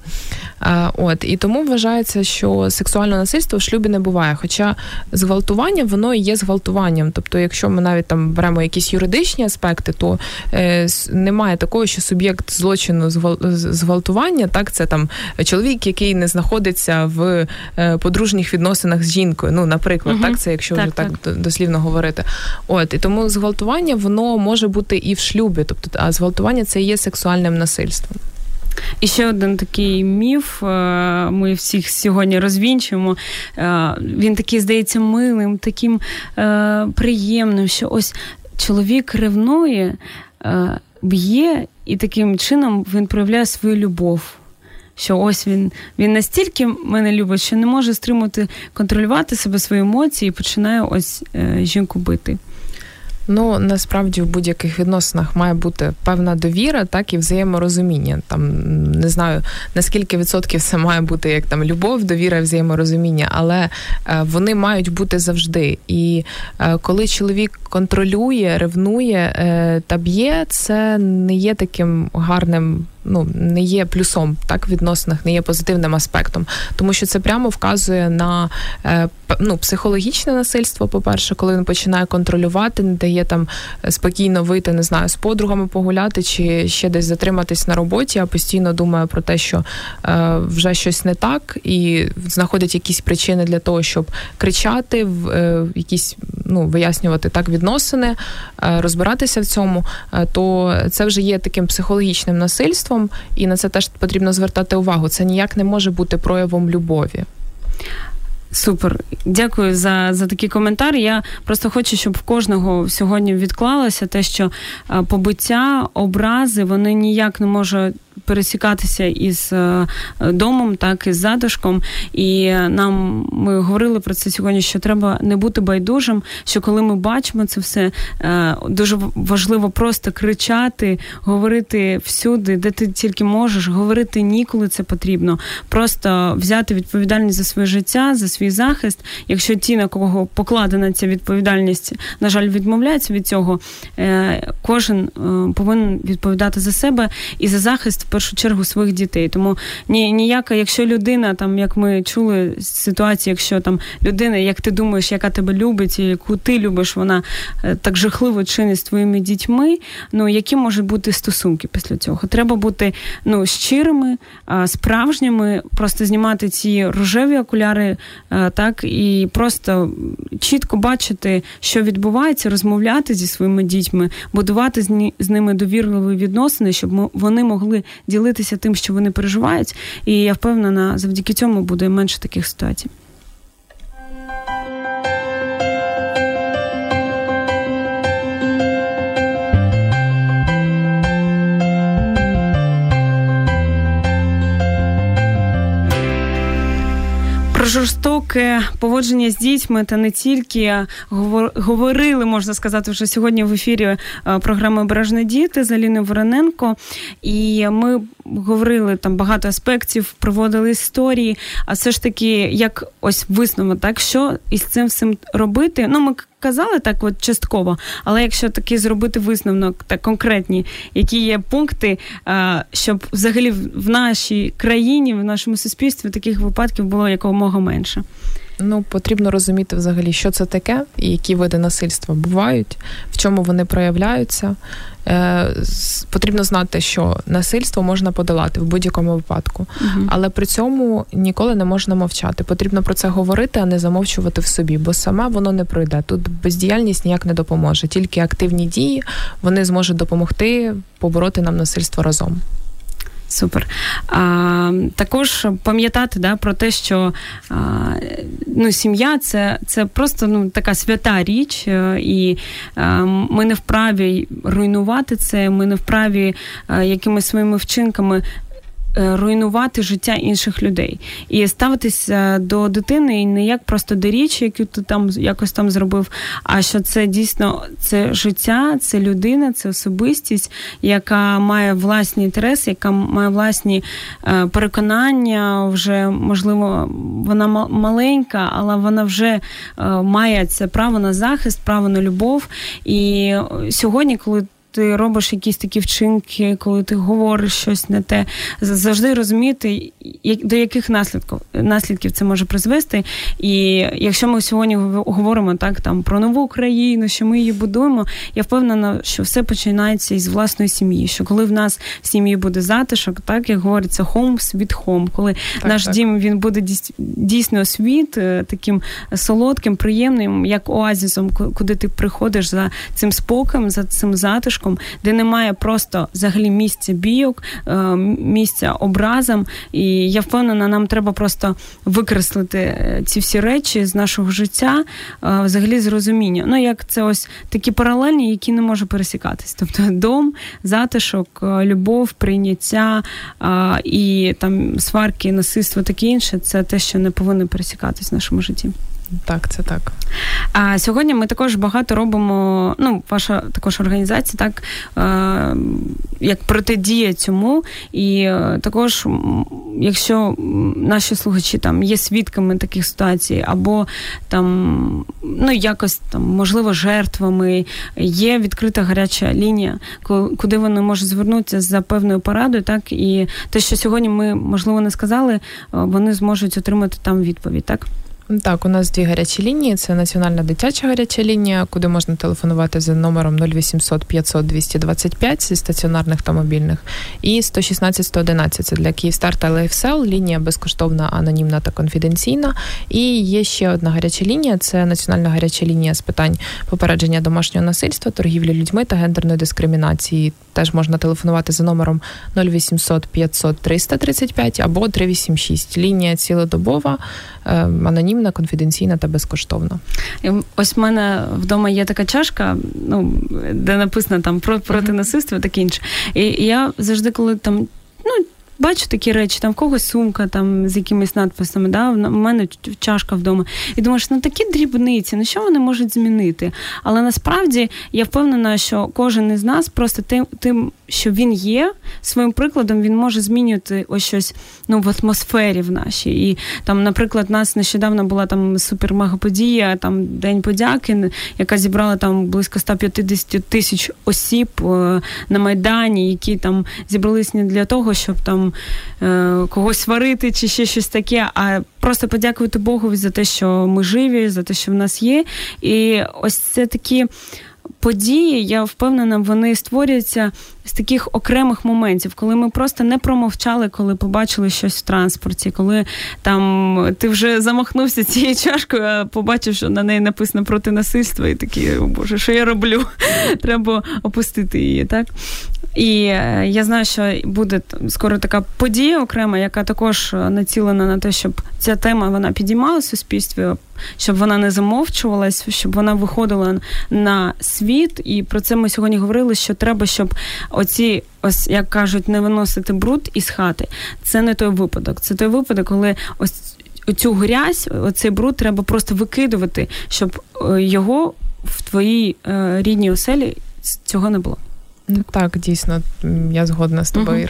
Е, от і тому вважається, що сексуальне насильство в шлюбі не буває. Хоча зґвалтування воно і є зґвалтуванням. Тобто, якщо ми навіть там беремо якісь юридичні аспекти, то е, немає такого, що суб'єкт злочину зґвалтування, так це там чоловік, який не знаходить знаходиться в е, подружніх відносинах з жінкою. Ну, наприклад, угу. так це якщо так, вже так, так дослівно говорити. От і тому зґвалтування воно може бути і в шлюбі, тобто а зґвалтування це є сексуальним насильством. І ще один такий міф. Е, ми всіх сьогодні розвінчуємо. Е, він такий здається милим, таким приємним, що ось чоловік ревнує, б'є, і таким чином він проявляє свою любов що ось він він настільки мене любить, що не може стримати контролювати себе свої емоції і починає ось е, жінку бити. Ну насправді в будь-яких відносинах має бути певна довіра, так і взаєморозуміння. Там не знаю наскільки відсотків це має бути як там любов, довіра, взаєморозуміння, але е, вони мають бути завжди. І е, коли чоловік контролює, ревнує е, та б'є, це не є таким гарним ну не є плюсом так в відносинах, не є позитивним аспектом, тому що це прямо вказує на е, ну, психологічне насильство. По перше, коли він починає контролювати, не дає там е, спокійно вийти, не знаю, з подругами погуляти чи ще десь затриматись на роботі, а постійно думає про те, що е, вже щось не так, і знаходить якісь причини для того, щоб кричати, в якісь ну вияснювати так відносини, розбиратися в цьому, то це вже є таким психологічним насильством насильством, і на це теж потрібно звертати увагу. Це ніяк не може бути проявом любові. Супер, дякую за за такий коментар. Я просто хочу, щоб в кожного сьогодні відклалося те, що побиття, образи вони ніяк не можуть пересікатися із е, домом, так і з затишком. І нам ми говорили про це сьогодні, що треба не бути байдужим. Що коли ми бачимо це все, е, дуже важливо просто кричати, говорити всюди, де ти тільки можеш, говорити ні, коли це потрібно. Просто взяти відповідальність за своє життя, за свій захист. Якщо ті, на кого покладена ця відповідальність, на жаль, відмовляються від цього, е, кожен повинен відповідати за себе і за захист першу чергу своїх дітей. Тому ні, ніяка, якщо людина, там як ми чули ситуацію, якщо там людина, як ти думаєш, яка тебе любить, і яку ти любиш, вона е, так жахливо чинить з твоїми дітьми. Ну які можуть бути стосунки після цього? Треба бути ну щирими, справжніми, просто знімати ці рожеві окуляри, е, так і просто чітко бачити, що відбувається, розмовляти зі своїми дітьми, будувати з ними довірливі відносини, щоб вони могли ділитися тим, що вони переживають, і я впевнена, завдяки цьому буде менше таких ситуацій. Поводження з дітьми та не тільки говорили, можна сказати, вже сьогодні в ефірі е, програми Обережні діти з Аліною Вороненко. І ми говорили там багато аспектів, проводили історії. А все ж таки, як ось висновок, так що із цим всім робити? Ну, ми казали так, от частково, але якщо таки зробити висновок, так конкретні, які є пункти, щоб взагалі в нашій країні, в нашому суспільстві таких випадків було якомога менше. Ну, потрібно розуміти взагалі, що це таке, і які види насильства бувають, в чому вони проявляються. Е, Потрібно знати, що насильство можна подолати в будь-якому випадку, угу. але при цьому ніколи не можна мовчати. Потрібно про це говорити, а не замовчувати в собі, бо саме воно не пройде. Тут бездіяльність ніяк не допоможе. Тільки активні дії вони зможуть допомогти побороти нам насильство разом. Супер. А, Також пам'ятати да, про те, що а, ну, сім'я це це просто ну, така свята річ, е, і а, ми не вправі руйнувати це, ми не вправі а, якимись своїми вчинками Е, руйнувати життя інших людей і ставитися до дитини не як просто до річі, яку ти там якось там зробив. А що це дійсно це життя, це людина, це особистість, яка має власні інтереси, яка має власні е, переконання. Вже можливо, вона маленька, але вона вже е, має це право на захист, право на любов. І сьогодні, коли ти робиш якісь такі вчинки, коли ти говориш щось не те, завжди розуміти, до яких наслідків наслідків це може призвести. І якщо ми сьогодні говоримо так там про нову Україну, що ми її будуємо, я впевнена, що все починається із власної сім'ї. Що коли в нас в сім'ї буде затишок, так як говориться, home sweet home, коли так, наш так. дім він буде дійсно світ е, таким солодким, приємним, як оазісом, куди ти приходиш за цим спокоєм, за цим затишком затишком, де немає просто взагалі місця бійок, е, місця образам. І я впевнена, нам треба просто викреслити е, ці всі речі з нашого життя, е, взагалі з розуміння. Ну як це ось такі паралельні, які не можуть пересікатись. Тобто дом, затишок, любов, прийняття і там сварки, насильство, таке інше це те, що не повинно пересікатись в нашому житті. Так, це так. А сьогодні ми також багато робимо. Ну, ваша також організація, так е, як протидія цьому. І е, також, якщо наші слухачі там є свідками таких ситуацій, або там ну якось там можливо жертвами, є відкрита гаряча лінія, куди вони можуть звернутися за певною порадою, так і те, що сьогодні ми можливо не сказали, е, вони зможуть отримати там відповідь, так. Так, у нас дві гарячі лінії. Це національна дитяча гаряча лінія, куди можна телефонувати за номером 0800 500 225 зі стаціонарних та мобільних, і 116 111 це для Київстар та Лайфсел. Лінія безкоштовна, анонімна та конфіденційна. І є ще одна гаряча лінія це національна гаряча лінія з питань попередження домашнього насильства, торгівлі людьми та гендерної дискримінації. Теж можна телефонувати за номером 0800 500 335 або 386. Лінія цілодобова, е, анонімна, конфіденційна та безкоштовна. Ось в мене вдома є така чашка, ну де написано там про проти насильства, таке інше. І я завжди, коли там ну бачу такі речі, там в когось сумка там з якимись надписами, да, в мене чашка вдома. І думаєш, ну такі дрібниці, ну що вони можуть змінити? Але насправді я впевнена, що кожен із нас просто тим, тим що він є, своїм прикладом він може змінювати ось щось ну, в атмосфері в нашій. І там, наприклад, у нас нещодавно була там супер-мега-подія, там День подяки, яка зібрала там близько 150 тисяч осіб е, на Майдані, які там зібрались не для того, щоб там е, когось сварити чи ще щось таке, а просто подякувати Богу за те, що ми живі, за те, що в нас є. І ось це такі події, я впевнена, вони створюються з таких окремих моментів, коли ми просто не промовчали, коли побачили щось в транспорті, коли там ти вже замахнувся цією чашкою, а побачив, що на неї написано проти насильства, і такий, о Боже, що я роблю? Треба опустити її, так? І е, я знаю, що буде скоро така подія окрема, яка також націлена на те, щоб ця тема вона підіймала суспільстві, щоб вона не замовчувалась, щоб вона виходила на світ. І про це ми сьогодні говорили: що треба, щоб оці, ось як кажуть, не виносити бруд із хати. Це не той випадок. Це той випадок, коли ось цю грязь, оцей бруд треба просто викидувати, щоб е, його в твоїй е, рідній оселі цього не було. Ну, так, дійсно, я згодна з тобою.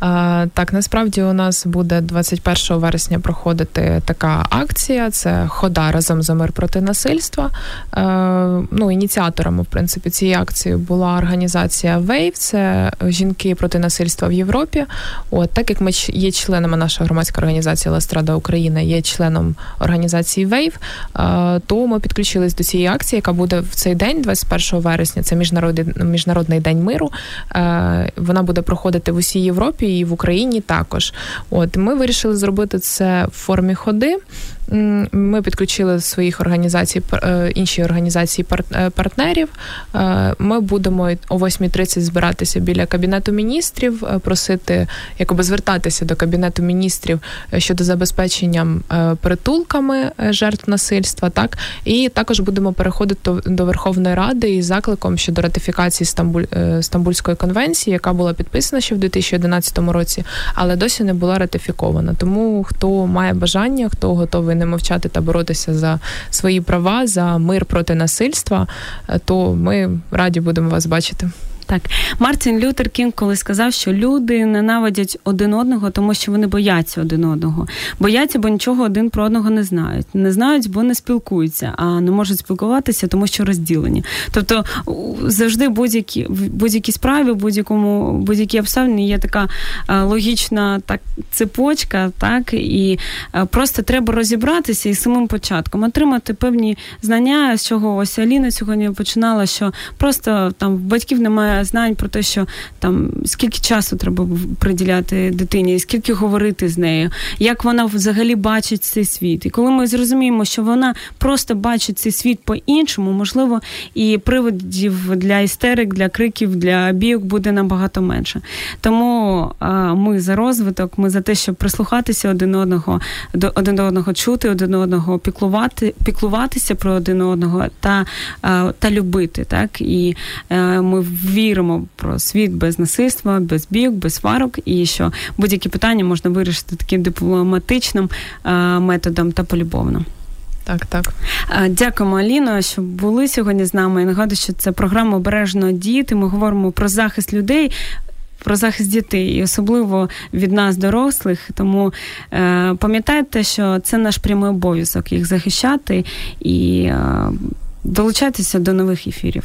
Uh-huh. Так, насправді у нас буде 21 вересня проходити така акція: це хода разом за мир проти насильства. А, ну, Ініціаторами, в принципі, цієї акції була організація WAVE, це жінки проти насильства в Європі. От так як ми є членами наша громадська організація Ластрада Україна, є членом організації WAVE, а, то ми підключились до цієї акції, яка буде в цей день, 21 вересня. Це міжнародний міжнародний день миру миру. Е, вона буде проходити в усій Європі і в Україні також. От ми вирішили зробити це в формі ходи. Ми підключили своїх організацій, е, інші організації е, партнерів. Е, ми будемо о 8.30 збиратися біля кабінету міністрів, просити якоби звертатися до кабінету міністрів щодо забезпечення притулками жертв насильства. Так і також будемо переходити до Верховної Ради із закликом щодо ратифікації Стамбуль Стамбульської конвенції, яка була підписана ще в 2011 році, але досі не була ратифікована. Тому хто має бажання, хто готовий не мовчати та боротися за свої права, за мир проти насильства, е, то ми раді будемо вас бачити. Так, Мартін Лютер Кінг коли сказав, що люди ненавидять один одного, тому що вони бояться один одного. Бояться, бо нічого один про одного не знають. Не знають, бо не спілкуються, а не можуть спілкуватися, тому що розділені. Тобто завжди будь-які в будь-якій справі, будь-якому будь-якій обставині є така логічна так цепочка, так і просто треба розібратися і самим початком отримати певні знання, з чого ось Аліна сьогодні починала, що просто там батьків немає знань про те, що там скільки часу треба приділяти дитині, скільки говорити з нею, як вона взагалі бачить цей світ. І коли ми зрозуміємо, що вона просто бачить цей світ по-іншому, можливо, і приводів для істерик, для криків, для бійок буде набагато менше. Тому ми за розвиток, ми за те, щоб прислухатися один одного, до один одного чути, один одного піклувати, піклуватися про один одного та та любити. Так і е, ми віримо про світ без насильства, без бійок, без сварок, і що будь-які питання можна вирішити таким дипломатичним методом та полюбовно. Так, так. Дякуємо, Аліно, що були сьогодні з нами. Я нагадую, що це програма Обережно діти. Ми говоримо про захист людей. Про захист дітей, і особливо від нас, дорослих. Тому е, пам'ятайте, що це наш прямий обов'язок їх захищати і е, долучайтеся до нових ефірів.